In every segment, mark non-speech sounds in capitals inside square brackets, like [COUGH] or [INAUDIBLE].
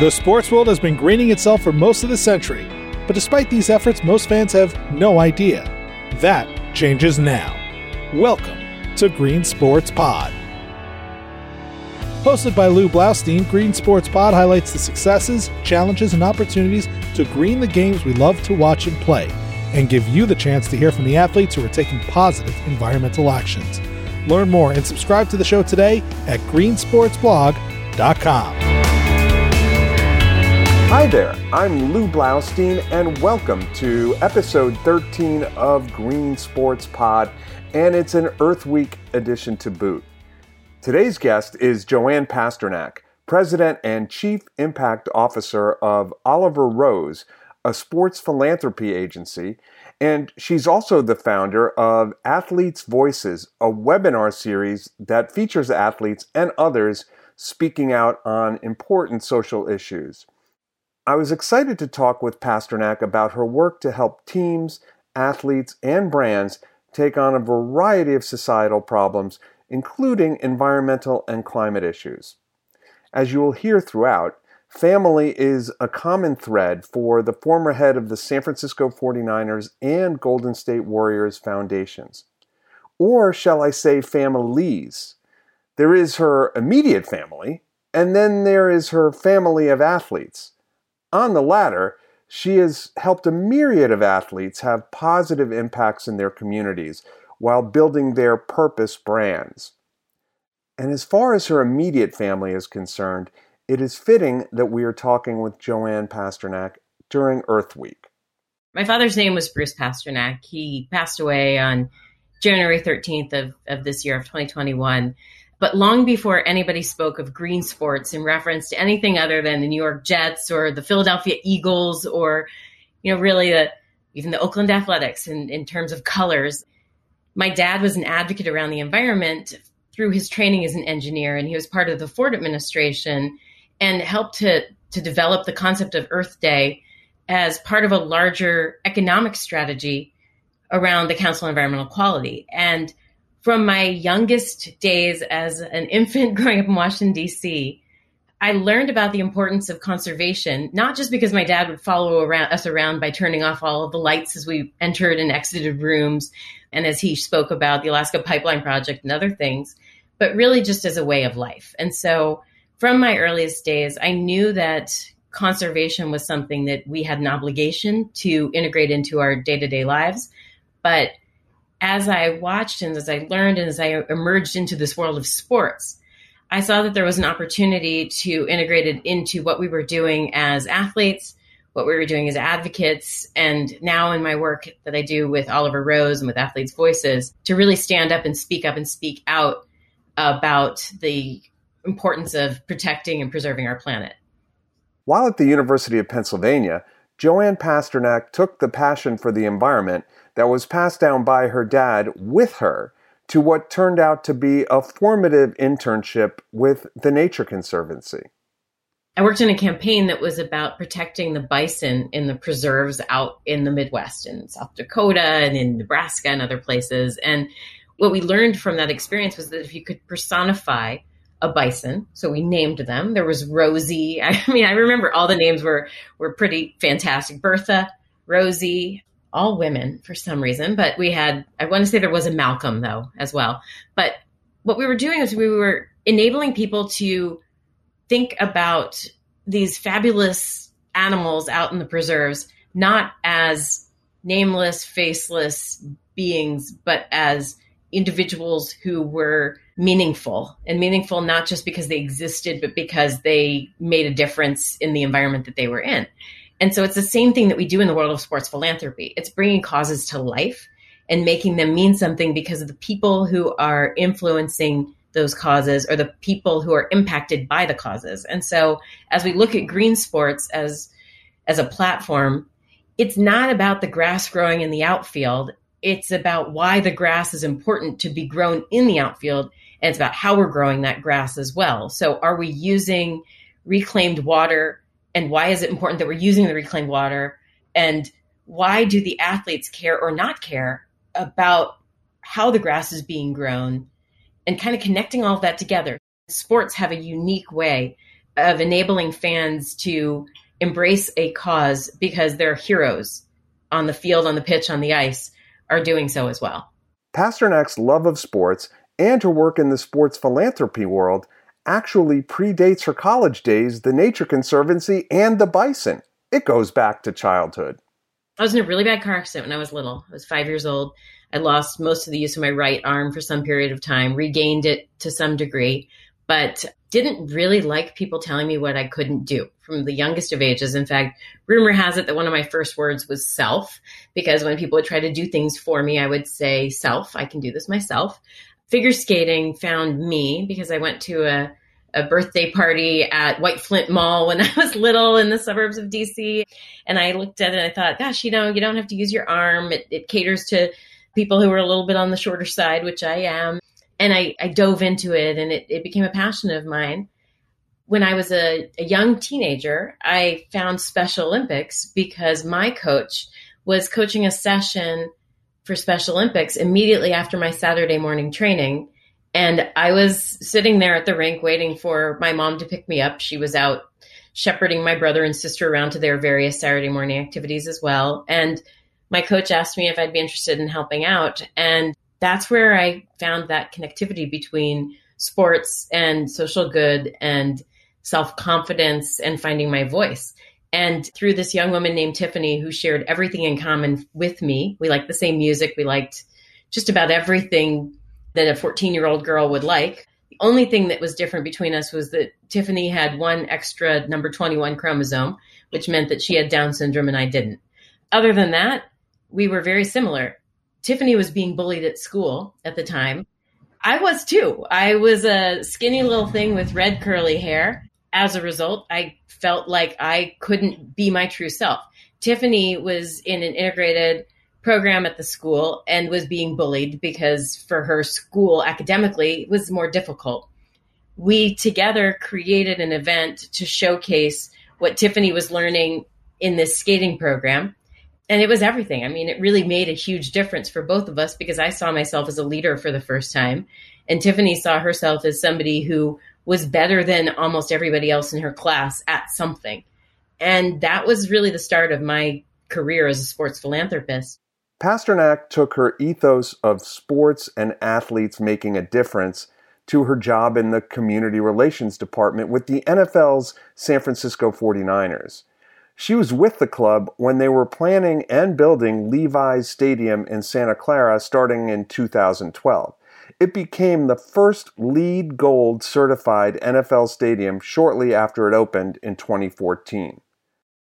The sports world has been greening itself for most of the century, but despite these efforts, most fans have no idea. That changes now. Welcome to Green Sports Pod. Hosted by Lew Blaustein, Green Sports Pod highlights the successes, challenges, and opportunities to green the games we love to watch and play, and give you the chance to hear from the athletes who are taking positive environmental actions. Learn more and subscribe to the show today at greensportsblog.com. Hi there, I'm Lew Blaustein, and welcome to episode 13 of Green Sports Pod, and it's an Earth Week edition to boot. Today's guest is Joanne Pasternak, President and Chief Impact Officer of Oliver Rose, a sports philanthropy agency, and she's also the founder of Athletes Voices, a webinar series that features athletes and others speaking out on important social issues. I was excited to talk with Pasternak about her work to help teams, athletes, and brands take on a variety of societal problems, including environmental and climate issues. As you will hear throughout, family is a common thread for the former head of the San Francisco 49ers and Golden State Warriors foundations. Or shall I say families? There is her immediate family, and then there is her family of athletes. On the latter, she has helped a myriad of athletes have positive impacts in their communities while building their purpose brands. And as far as her immediate family is concerned, it is fitting that we are talking with Joanne Pasternak during Earth Week. My father's name was Bruce Pasternak. He passed away on January 13th of, of this year of 2021. But long before anybody spoke of green sports in reference to anything other than the New York Jets or the Philadelphia Eagles or, you know, really the, even the Oakland Athletics in, in terms of colors, my dad was an advocate around the environment through his training as an engineer, and he was part of the Ford administration and helped to, to develop the concept of Earth Day as part of a larger economic strategy around the Council on Environmental Quality. And from my youngest days as an infant [LAUGHS] growing up in Washington, D.C., I learned about the importance of conservation, not just because my dad would follow around, us around by turning off all of the lights as we entered and exited rooms, and as he spoke about the Alaska Pipeline Project and other things, but really just as a way of life. And so from my earliest days, I knew that conservation was something that we had an obligation to integrate into our day to day lives. But as I watched and as I learned and as I emerged into this world of sports, I saw that there was an opportunity to integrate it into what we were doing as athletes, what we were doing as advocates, and now in my work that I do with Oliver Rose and with Athletes Voices to really stand up and speak up and speak out about the importance of protecting and preserving our planet. While at the University of Pennsylvania, Joanne Pasternak took the passion for the environment that was passed down by her dad with her to what turned out to be a formative internship with the Nature Conservancy. I worked in a campaign that was about protecting the bison in the preserves out in the Midwest, in South Dakota and in Nebraska and other places. And what we learned from that experience was that if you could personify a bison, so we named them. There was Rosie. [LAUGHS] I mean, I remember all the names were were pretty fantastic. Bertha, Rosie, all women for some reason, but we had, I want to say there was a Malcolm though as well. But what we were doing is we were enabling people to think about these fabulous animals out in the preserves, not as nameless, faceless beings, but as individuals who were meaningful and meaningful not just because they existed, but because they made a difference in the environment that they were in. And so it's the same thing that we do in the world of sports philanthropy. It's bringing causes to life and making them mean something because of the people who are influencing those causes or the people who are impacted by the causes. And so as we look at green sports as as a platform, it's not about the grass growing in the outfield. It's about why the grass is important to be grown in the outfield. And it's about how we're growing that grass as well. So are we using reclaimed water and why is it important that we're using the reclaimed water and why do the athletes care or not care about how the grass is being grown and kind of connecting all of that together sports have a unique way of enabling fans to embrace a cause because their heroes on the field, on the pitch, on the ice are doing so as well. Pasternak's love of sports and her work in the sports philanthropy world actually predates her college days, the Nature Conservancy, and the Bison. It goes back to childhood. I was in a really bad car accident when I was little. I was five years old. I lost most of the use of my right arm for some period of time, regained it to some degree, but didn't really like people telling me what I couldn't do from the youngest of ages. In fact, rumor has it that one of my first words was self, because when people would try to do things for me, I would say, self, I can do this myself. Figure skating found me because I went to a, a birthday party at White Flint Mall when [LAUGHS] I was little in the suburbs of DC. And I looked at it and I thought, gosh, you know, you don't have to use your arm. It, it caters to people who are a little bit on the shorter side, which I am. And I, I dove into it and it, it became a passion of mine when I was a, a, young teenager, I found Special Olympics because my coach was coaching a session for Special Olympics immediately after my Saturday morning training. And I was sitting there at the rink waiting for my mom to pick me up. She was out shepherding my brother and sister around to their various Saturday morning activities as well. And my coach asked me if I'd be interested in helping out. And that's where I found that connectivity between sports and social good and self confidence and finding my voice. And through this young woman named Tiffany, who shared everything in common with me, we liked the same music, we liked just about everything that a 14 year old girl would like. The only thing that was different between us was that Tiffany had one extra number 21 chromosome, which meant that she had Down syndrome and I didn't. Other than that, we were very similar. Tiffany was being bullied at school at the time. I was too. I was a skinny little thing with red curly hair as a result, I felt like I couldn't be my true self. Tiffany was in an integrated program at the school and was being bullied because for her school academically it was more difficult. We together created an event to showcase what Tiffany was learning in this skating program. And it was everything. I mean, it really made a huge difference for both of us because I saw myself as a leader for the first time. And Tiffany saw herself as somebody who was better than almost everybody else in her class at something. And that was really the start of my career as a sports philanthropist. Pasternak took her ethos of sports and athletes making a difference to her job in the community relations department with the NFL's San Francisco 49ers. She was with the club when they were planning and building Levi's Stadium in Santa Clara starting in 2012. It became the first LEED Gold certified NFL stadium shortly after it opened in 2014.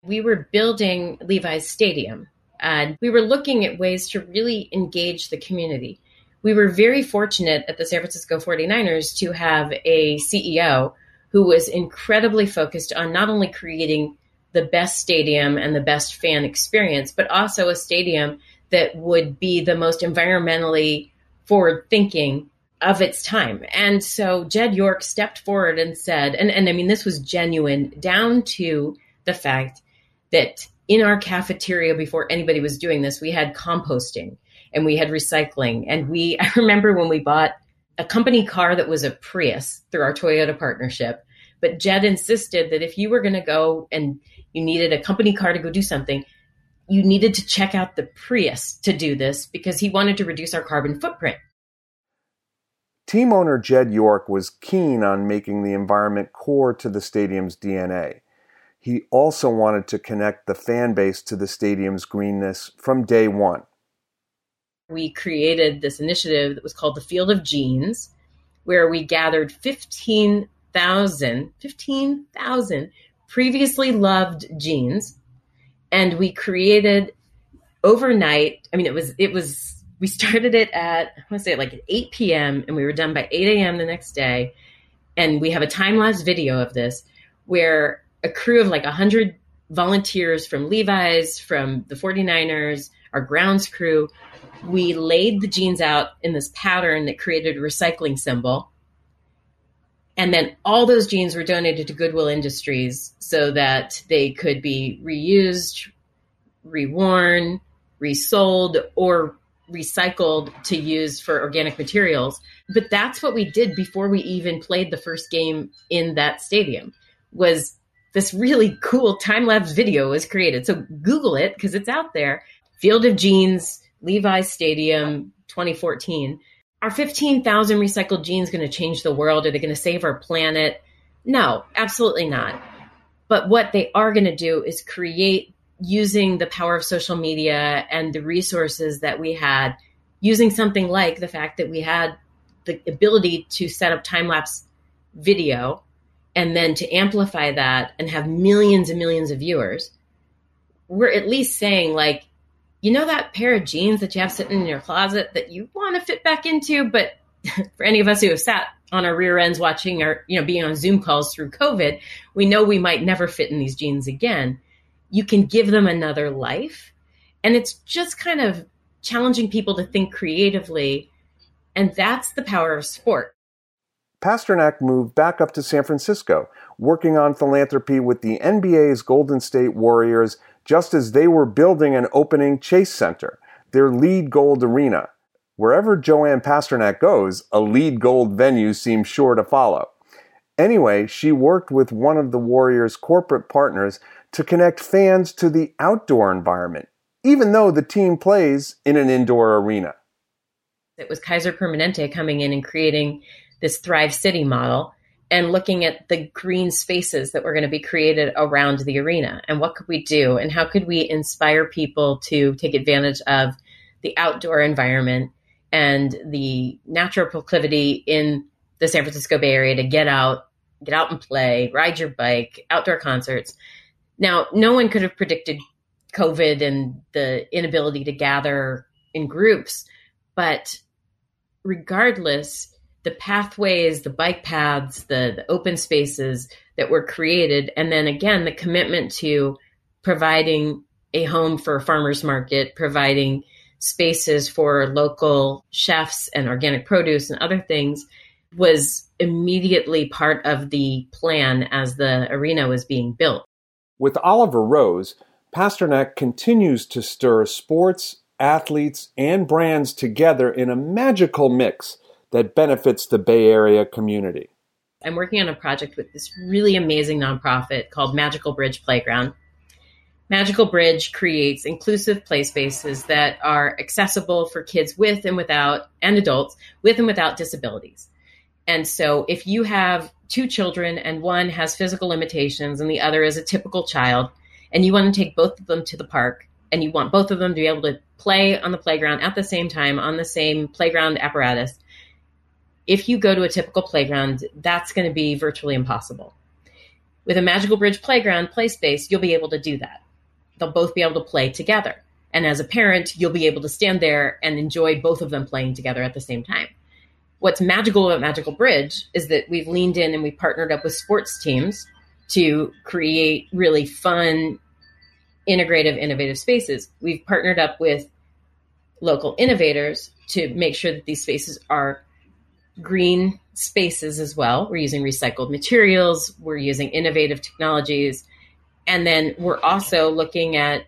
We were building Levi's Stadium and we were looking at ways to really engage the community. We were very fortunate at the San Francisco 49ers to have a CEO who was incredibly focused on not only creating the best stadium and the best fan experience, but also a stadium that would be the most environmentally forward thinking of its time. And so Jed York stepped forward and said, and, and I mean, this was genuine down to the fact that in our cafeteria before anybody was doing this, we had composting and we had recycling. And we, [LAUGHS] I remember when we bought a company car that was a Prius through our Toyota partnership. But Jed insisted that if you were going to go and you needed a company car to go do something, you needed to check out the Prius to do this because he wanted to reduce our carbon footprint. Team owner Jed York was keen on making the environment core to the stadium's DNA. He also wanted to connect the fan base to the stadium's greenness from day one. We created this initiative that was called the Field of Jeans, where we gathered 15,000 15,000 previously loved jeans and we created overnight. I mean, it was it was we started it at I want to say like at 8 p.m. and we were done by 8 a.m. the next day. And we have a time lapse video of this where a crew of like 100 volunteers from Levi's, from the 49ers, our grounds crew, we laid the jeans out in this pattern that created a recycling symbol. And then all those jeans were donated to Goodwill Industries so that they could be reused, reworn, resold, or recycled to use for organic materials. But that's what we did before we even played the first game in that stadium. was this really cool time lapse video was created. So Google it because it's out there. Field of Jeans, Levi's Stadium, 2014. Are 15,000 recycled jeans going to change the world? Are they going to save our planet? No, absolutely not. But what they are going to do is create using the power of social media and the resources that we had, using something like the fact that we had the ability to set up time lapse video and then to amplify that and have millions and millions of viewers, we're at least saying, like, you know, that pair of jeans that you have sitting in your closet that you want to fit back into, but [LAUGHS] for any of us who have sat on our rear ends watching or, you know, being on Zoom calls through COVID, we know we might never fit in these jeans again you can give them another life. And it's just kind of challenging people to think creatively. And that's the power of sport. Pasternak moved back up to San Francisco, working on philanthropy with the NBA's Golden State Warriors just as they were building and opening Chase Center, their LEED Gold arena. Wherever Joanne Pasternak goes, a LEED Gold venue seems sure to follow. Anyway, she worked with one of the Warriors' corporate partners to connect fans to the outdoor environment, even though the team plays in an indoor arena. It was Kaiser Permanente coming in and creating this Thrive City model and looking at the green spaces that were going to be created around the arena and what could we do and how could we inspire people to take advantage of the outdoor environment and the natural proclivity in the San Francisco Bay Area to get out, get out and play, ride your bike, outdoor concerts. Now, no one could have predicted COVID and the inability to gather in groups, but regardless, the pathways, the bike paths, the, the open spaces that were created, and then again, the commitment to providing a home for a farmers market, providing spaces for local chefs and organic produce and other things was immediately part of the plan as the arena was being built. With Oliver Rose, Pasternak continues to stir sports, athletes, and brands together in a magical mix that benefits the Bay Area community. I'm working on a project with this really amazing nonprofit called Magical Bridge Playground. Magical Bridge creates inclusive play spaces that are accessible for kids with and without, and adults with and without disabilities. And so if you have two children and one has physical limitations and the other is a typical child, and you want to take both of them to the park and you want both of them to be able to play on the playground at the same time on the same playground apparatus, if you go to a typical playground, that's going to be virtually impossible. With a Magical Bridge playground play space, you'll be able to do that. They'll both be able to play together. And as a parent, you'll be able to stand there and enjoy both of them playing together at the same time what's magical about Magical Bridge is that we've leaned in and we partnered up with sports teams to create really fun, integrative, innovative spaces. We've partnered up with local innovators to make sure that these spaces are green spaces as well. We're using recycled materials, we're using innovative technologies, and then we're also looking at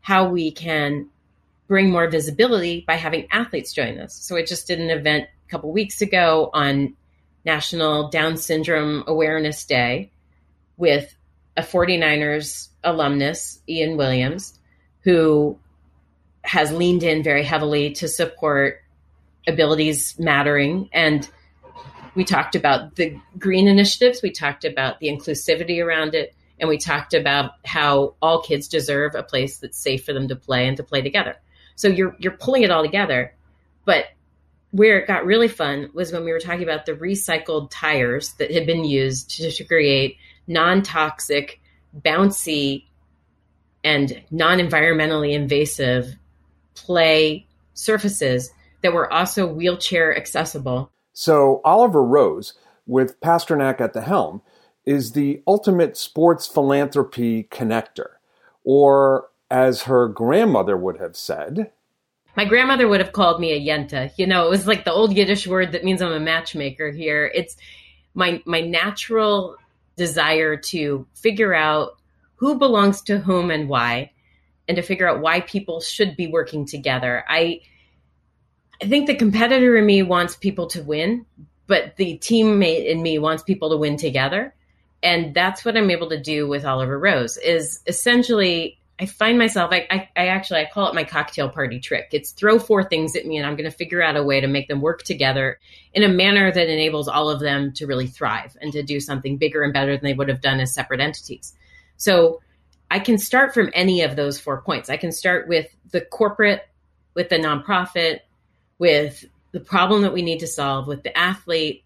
how we can bring more visibility by having athletes join us. So I just did an event couple weeks ago on National Down Syndrome Awareness Day with a 49ers alumnus, Ian Williams, who has leaned in very heavily to support abilities mattering. And we talked about the green initiatives, we talked about the inclusivity around it, and we talked about how all kids deserve a place that's safe for them to play and to play together. So you're you're pulling it all together, but where it got really fun was when we were talking about the recycled tires that had been used to, to create non-toxic, bouncy, and non-environmentally invasive play surfaces that were also wheelchair accessible. So Oliver Rose, with Pasternak at the helm, is the ultimate sports philanthropy connector, or as her grandmother would have said, my grandmother would have called me a yenta. You know, it was like the old Yiddish word that means I'm a matchmaker here. It's my my natural desire to figure out who belongs to whom and why and to figure out why people should be working together. I I think the competitor in me wants people to win, but the teammate in me wants people to win together. And that's what I'm able to do with Oliver Rose is essentially I find myself, I, I, I, actually, I call it my cocktail party trick. It's throw four things at me and I'm going to figure out a way to make them work together in a manner that enables all of them to really thrive and to do something bigger and better than they would have done as separate entities. So I can start from any of those four points. I can start with the corporate, with the nonprofit, with the problem that we need to solve, with the athlete,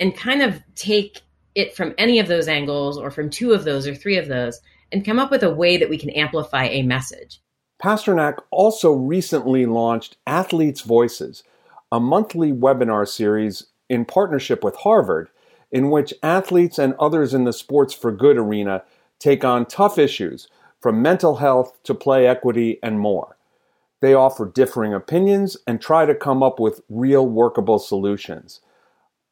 and kind of take it from any of those angles or from two of those or three of those and come up with a way that we can amplify a message. Pasternak also recently launched Athletes Voices, a monthly webinar series in partnership with Harvard, in which athletes and others in the sports for good arena take on tough issues from mental health to play equity and more. They offer differing opinions and try to come up with real workable solutions.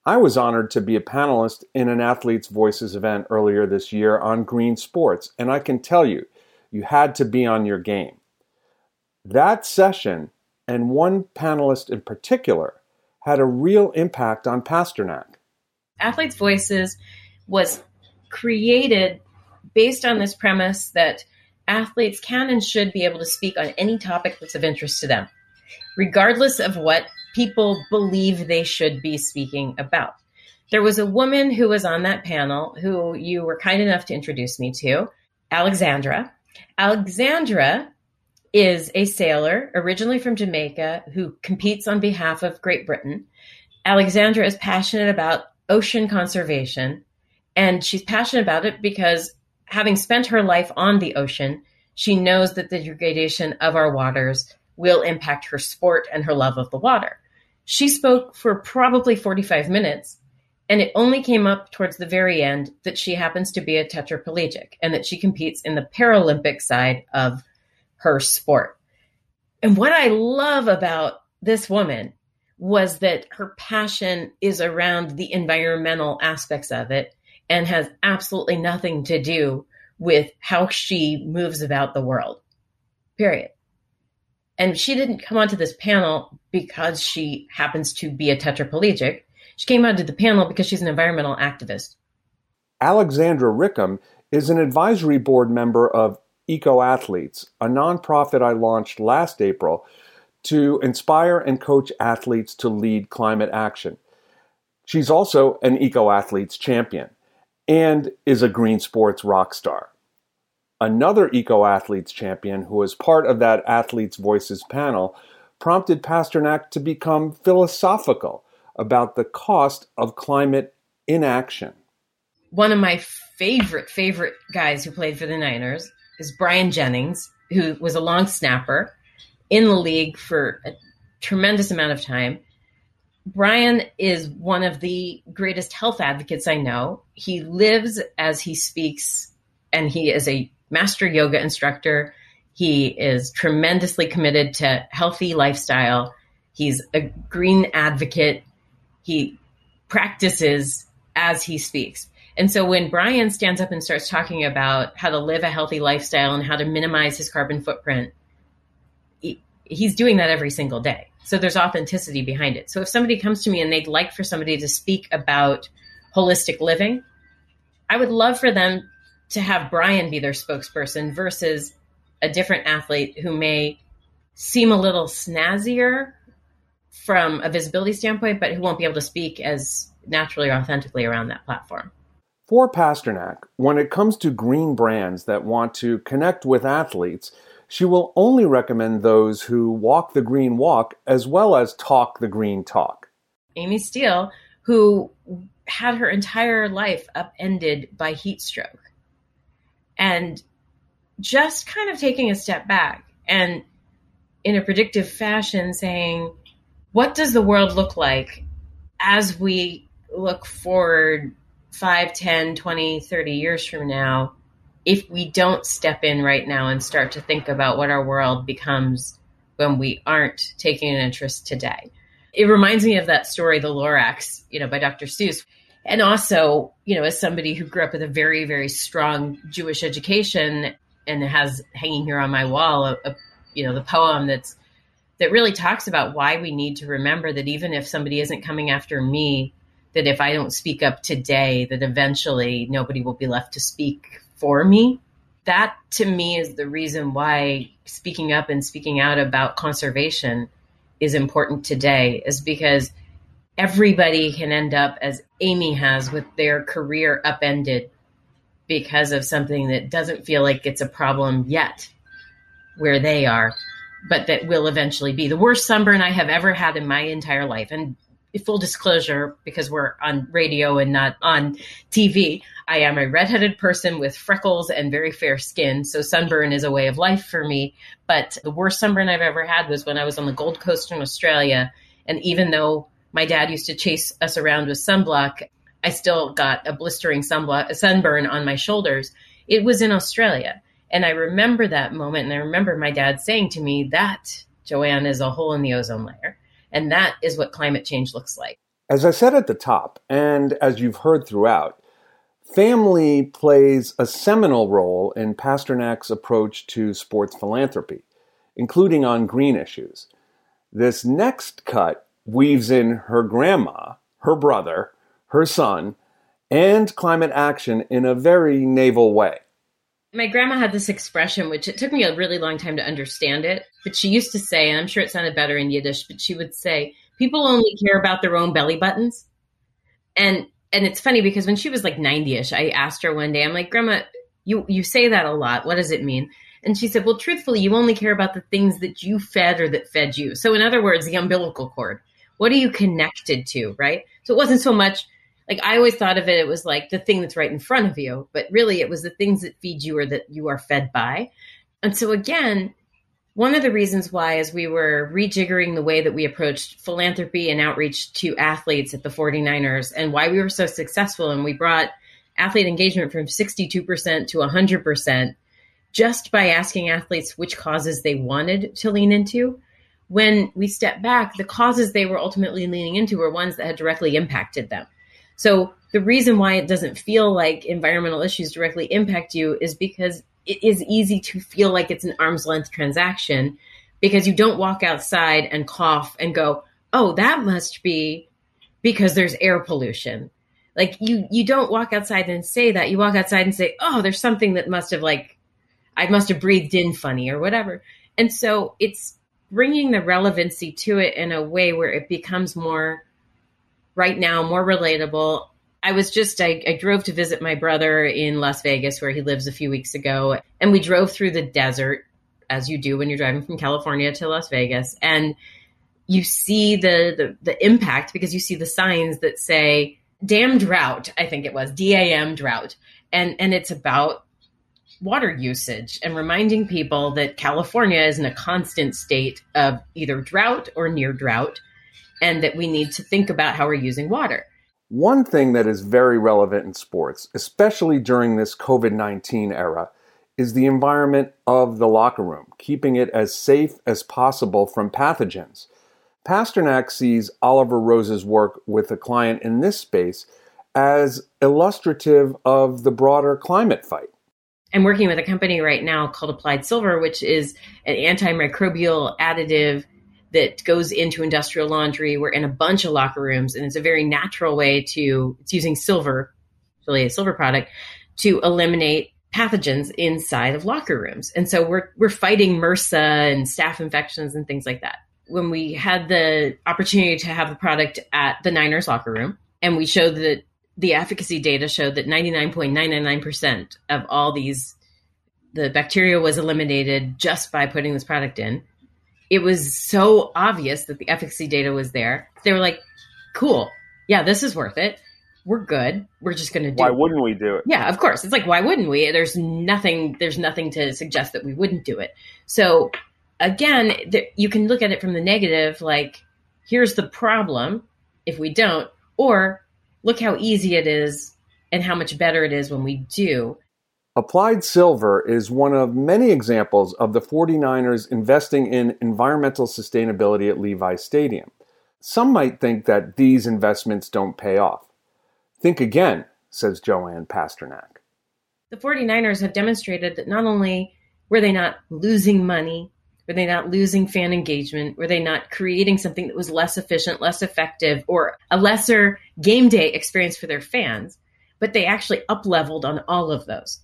I was honored to be a panelist in an Athletes Voices event earlier this year on green sports, and I can tell you, you had to be on your game. That session, and one panelist in particular, had a real impact on Pasternak. Athletes Voices was created based on this premise that athletes can and should be able to speak on any topic that's of interest to them, regardless of what people believe they should be speaking about. There was a woman who was on that panel who you were kind enough to introduce me to, Alexandra. Alexandra is a sailor originally from Jamaica who competes on behalf of Great Britain. Alexandra is passionate about ocean conservation, and she's passionate about it because having spent her life on the ocean, she knows that the degradation of our waters will impact her sport and her love of the water. She spoke for probably 45 minutes, and it only came up towards the very end that she happens to be a tetraplegic and that she competes in the Paralympic side of her sport. And what I love about this woman was that her passion is around the environmental aspects of it and has absolutely nothing to do with how she moves about the world. Period. And she didn't come onto this panel because she happens to be a tetraplegic. She came onto the panel because she's an environmental activist. Alexandra Rickham is an advisory board member of Eco Athletes, a nonprofit I launched last April to inspire and coach athletes to lead climate action. She's also an Eco Athletes champion and is a green sports rock star. Another Eco Athletes champion who was part of that Athletes Voices panel prompted Pasternak to become philosophical about the cost of climate inaction. One of my favorite, favorite guys who played for the Niners is Brian Jennings, who was a long snapper in the league for a tremendous amount of time. Brian is one of the greatest health advocates I know. He lives as he speaks, and he is a master yoga instructor. He is tremendously committed to healthy lifestyle. He's a green advocate. He practices as he speaks. And so when Brian stands up and starts talking about how to live a healthy lifestyle and how to minimize his carbon footprint, he, he's doing that every single day. So there's authenticity behind it. So if somebody comes to me and they'd like for somebody to speak about holistic living, I would love for them to have Brian be their spokesperson versus a different athlete who may seem a little snazzier from a visibility standpoint, but who won't be able to speak as naturally or authentically around that platform. For Pasternak, when it comes to green brands that want to connect with athletes, she will only recommend those who walk the green walk as well as talk the green talk. Amy Steele, who had her entire life upended by heat stroke and just kind of taking a step back and in a predictive fashion saying, what does the world look like as we look forward 5, 10, 20, 30 years from now if we don't step in right now and start to think about what our world becomes when we aren't taking an interest today? It reminds me of that story, The Lorax, you know, by Dr. Seuss and also, you know, as somebody who grew up with a very, very strong Jewish education and has hanging here on my wall, a, a, you know, the poem that's that really talks about why we need to remember that even if somebody isn't coming after me, that if I don't speak up today, that eventually nobody will be left to speak for me. That to me is the reason why speaking up and speaking out about conservation is important today, is because everybody can end up as Amy has with their career upended because of something that doesn't feel like it's a problem yet where they are, but that will eventually be the worst sunburn I have ever had in my entire life. And full disclosure, because we're on radio and not on TV, I am a redheaded person with freckles and very fair skin. So sunburn is a way of life for me. But the worst sunburn I've ever had was when I was on the Gold Coast in Australia. And even though my dad used to chase us around with sunblock, I still got a blistering sunblock, a sunburn on my shoulders. It was in Australia. And I remember that moment. And I remember my dad saying to me, that, Joanne, is a hole in the ozone layer. And that is what climate change looks like. As I said at the top, and as you've heard throughout, family plays a seminal role in Pasternak's approach to sports philanthropy, including on green issues. This next cut weaves in her grandma, her brother, her son, and climate action in a very navel way my grandma had this expression, which it took me a really long time to understand it, but she used to say, and I'm sure it sounded better in Yiddish, but she would say, people only care about their own belly buttons. And and it's funny because when she was like 90ish, I asked her one day, I'm like, Grandma, you you say that a lot. What does it mean? And she said, Well, truthfully, you only care about the things that you fed or that fed you. So in other words, the umbilical cord. What are you connected to, right? So it wasn't so much like I always thought of it, it was like the thing that's right in front of you, but really it was the things that feed you or that you are fed by. And so again, one of the reasons why, as we were rejiggering the way that we approached philanthropy and outreach to athletes at the 49ers and why we were so successful and we brought athlete engagement from 62% to 100% just by asking athletes which causes they wanted to lean into. When we step back, the causes they were ultimately leaning into were ones that had directly impacted them. So the reason why it doesn't feel like environmental issues directly impact you is because it is easy to feel like it's an arm's length transaction because you don't walk outside and cough and go, "Oh, that must be because there's air pollution." Like you you don't walk outside and say that. You walk outside and say, "Oh, there's something that must have like I must have breathed in funny or whatever." And so it's bringing the relevancy to it in a way where it becomes more right now, more relatable. I was just, I, I, drove to visit my brother in Las Vegas, where he lives a few weeks ago. And we drove through the desert, as you do when you're driving from California to Las Vegas. And you see the, the, the impact because you see the signs that say dam drought, I think it was DAM drought. And, and it's about water usage and reminding people that California is in a constant state of either drought or near drought and that we need to think about how we're using water. One thing that is very relevant in sports, especially during this COVID 19 era, is the environment of the locker room, keeping it as safe as possible from pathogens. Pasternak sees Oliver Rose's work with a client in this space as illustrative of the broader climate fight. I'm working with a company right now called Applied Silver, which is an antimicrobial additive that goes into industrial laundry. We're in a bunch of locker rooms, and it's a very natural way to, it's using silver, really a silver product, to eliminate pathogens inside of locker rooms. And so we're, we're fighting MRSA and staph infections and things like that. When we had the opportunity to have the product at the Niners locker room, and we showed that the efficacy data showed that 99.999% of all these the bacteria was eliminated just by putting this product in it was so obvious that the efficacy data was there. They were like, cool. Yeah, this is worth it. We're good. We're just going to do Why wouldn't we do it? Yeah, of course. It's like, why wouldn't we? There's nothing, there's nothing to suggest that we wouldn't do it. So again, you can look at it from the negative, like, here's the problem if we don't, or look how easy it is and how much better it is when we do. Applied Silver is one of many examples of the 49ers investing in environmental sustainability at Levi Stadium. Some might think that these investments don't pay off. Think again, says Joanne Pasternak. The 49ers have demonstrated that not only were they not losing money, Were they not losing fan engagement? Were they not creating something that was less efficient, less effective, or a lesser game day experience for their fans? But they actually up leveled on all of those.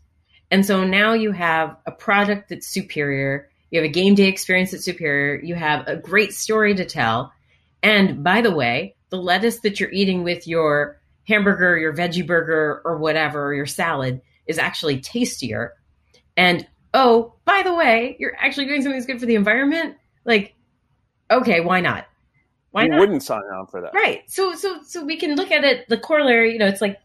And so now you have a product that's superior. You have a game day experience that's superior. You have a great story to tell. And by the way, the lettuce that you're eating with your hamburger, your veggie burger, or whatever, or your salad is actually tastier. And oh, by the way, you're actually doing something that's good for the environment. Like, okay, why not? Why you not? wouldn't sign on for that, right? So, so, so we can look at it. The corollary, you know, it's like,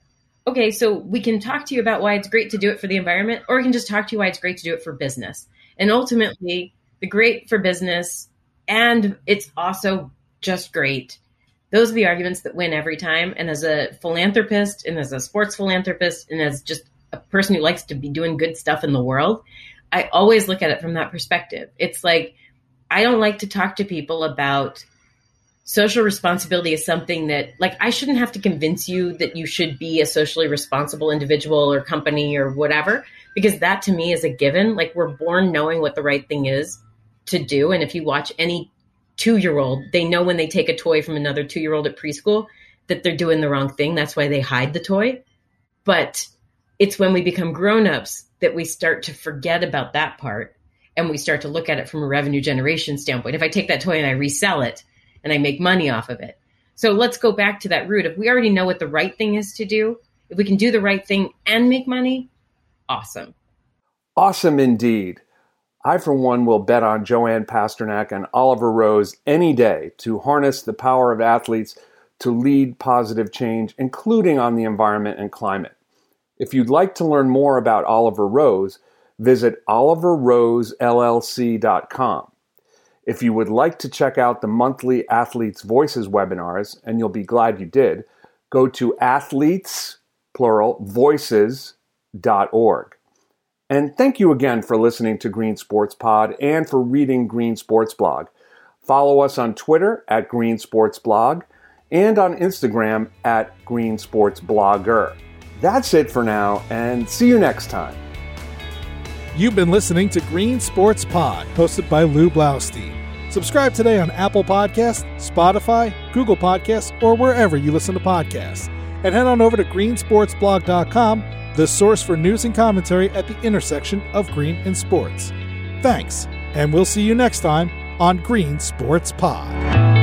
okay, so we can talk to you about why it's great to do it for the environment, or we can just talk to you why it's great to do it for business. And ultimately, the great for business, and it's also just great. Those are the arguments that win every time. And as a philanthropist, and as a sports philanthropist, and as just a person who likes to be doing good stuff in the world, I always look at it from that perspective. It's like I don't like to talk to people about social responsibility as something that like I shouldn't have to convince you that you should be a socially responsible individual or company or whatever because that to me is a given. Like we're born knowing what the right thing is to do and if you watch any 2-year-old, they know when they take a toy from another 2-year-old at preschool that they're doing the wrong thing. That's why they hide the toy. But it's when we become grown-ups that we start to forget about that part and we start to look at it from a revenue generation standpoint. If I take that toy and I resell it and I make money off of it. So let's go back to that root. If we already know what the right thing is to do, if we can do the right thing and make money, awesome. Awesome indeed. I, for one, will bet on Joanne Pasternak and Oliver Rose any day to harness the power of athletes to lead positive change, including on the environment and climate. If you'd like to learn more about Oliver Rose, visit oliverrosellc.com. If you would like to check out the monthly Athletes Voices webinars, and you'll be glad you did, go to athletes, plural, voices.org. And thank you again for listening to Green Sports Pod and for reading Green Sports Blog. Follow us on Twitter at Green Sports Blog and on Instagram at Green Sports Blogger. That's it for now, and see you next time. You've been listening to Green Sports Pod, hosted by Lew Blaustein. Subscribe today on Apple Podcasts, Spotify, Google Podcasts, or wherever you listen to podcasts. And head on over to greensportsblog.com, the source for news and commentary at the intersection of green and sports. Thanks, and we'll see you next time on Green Sports Pod.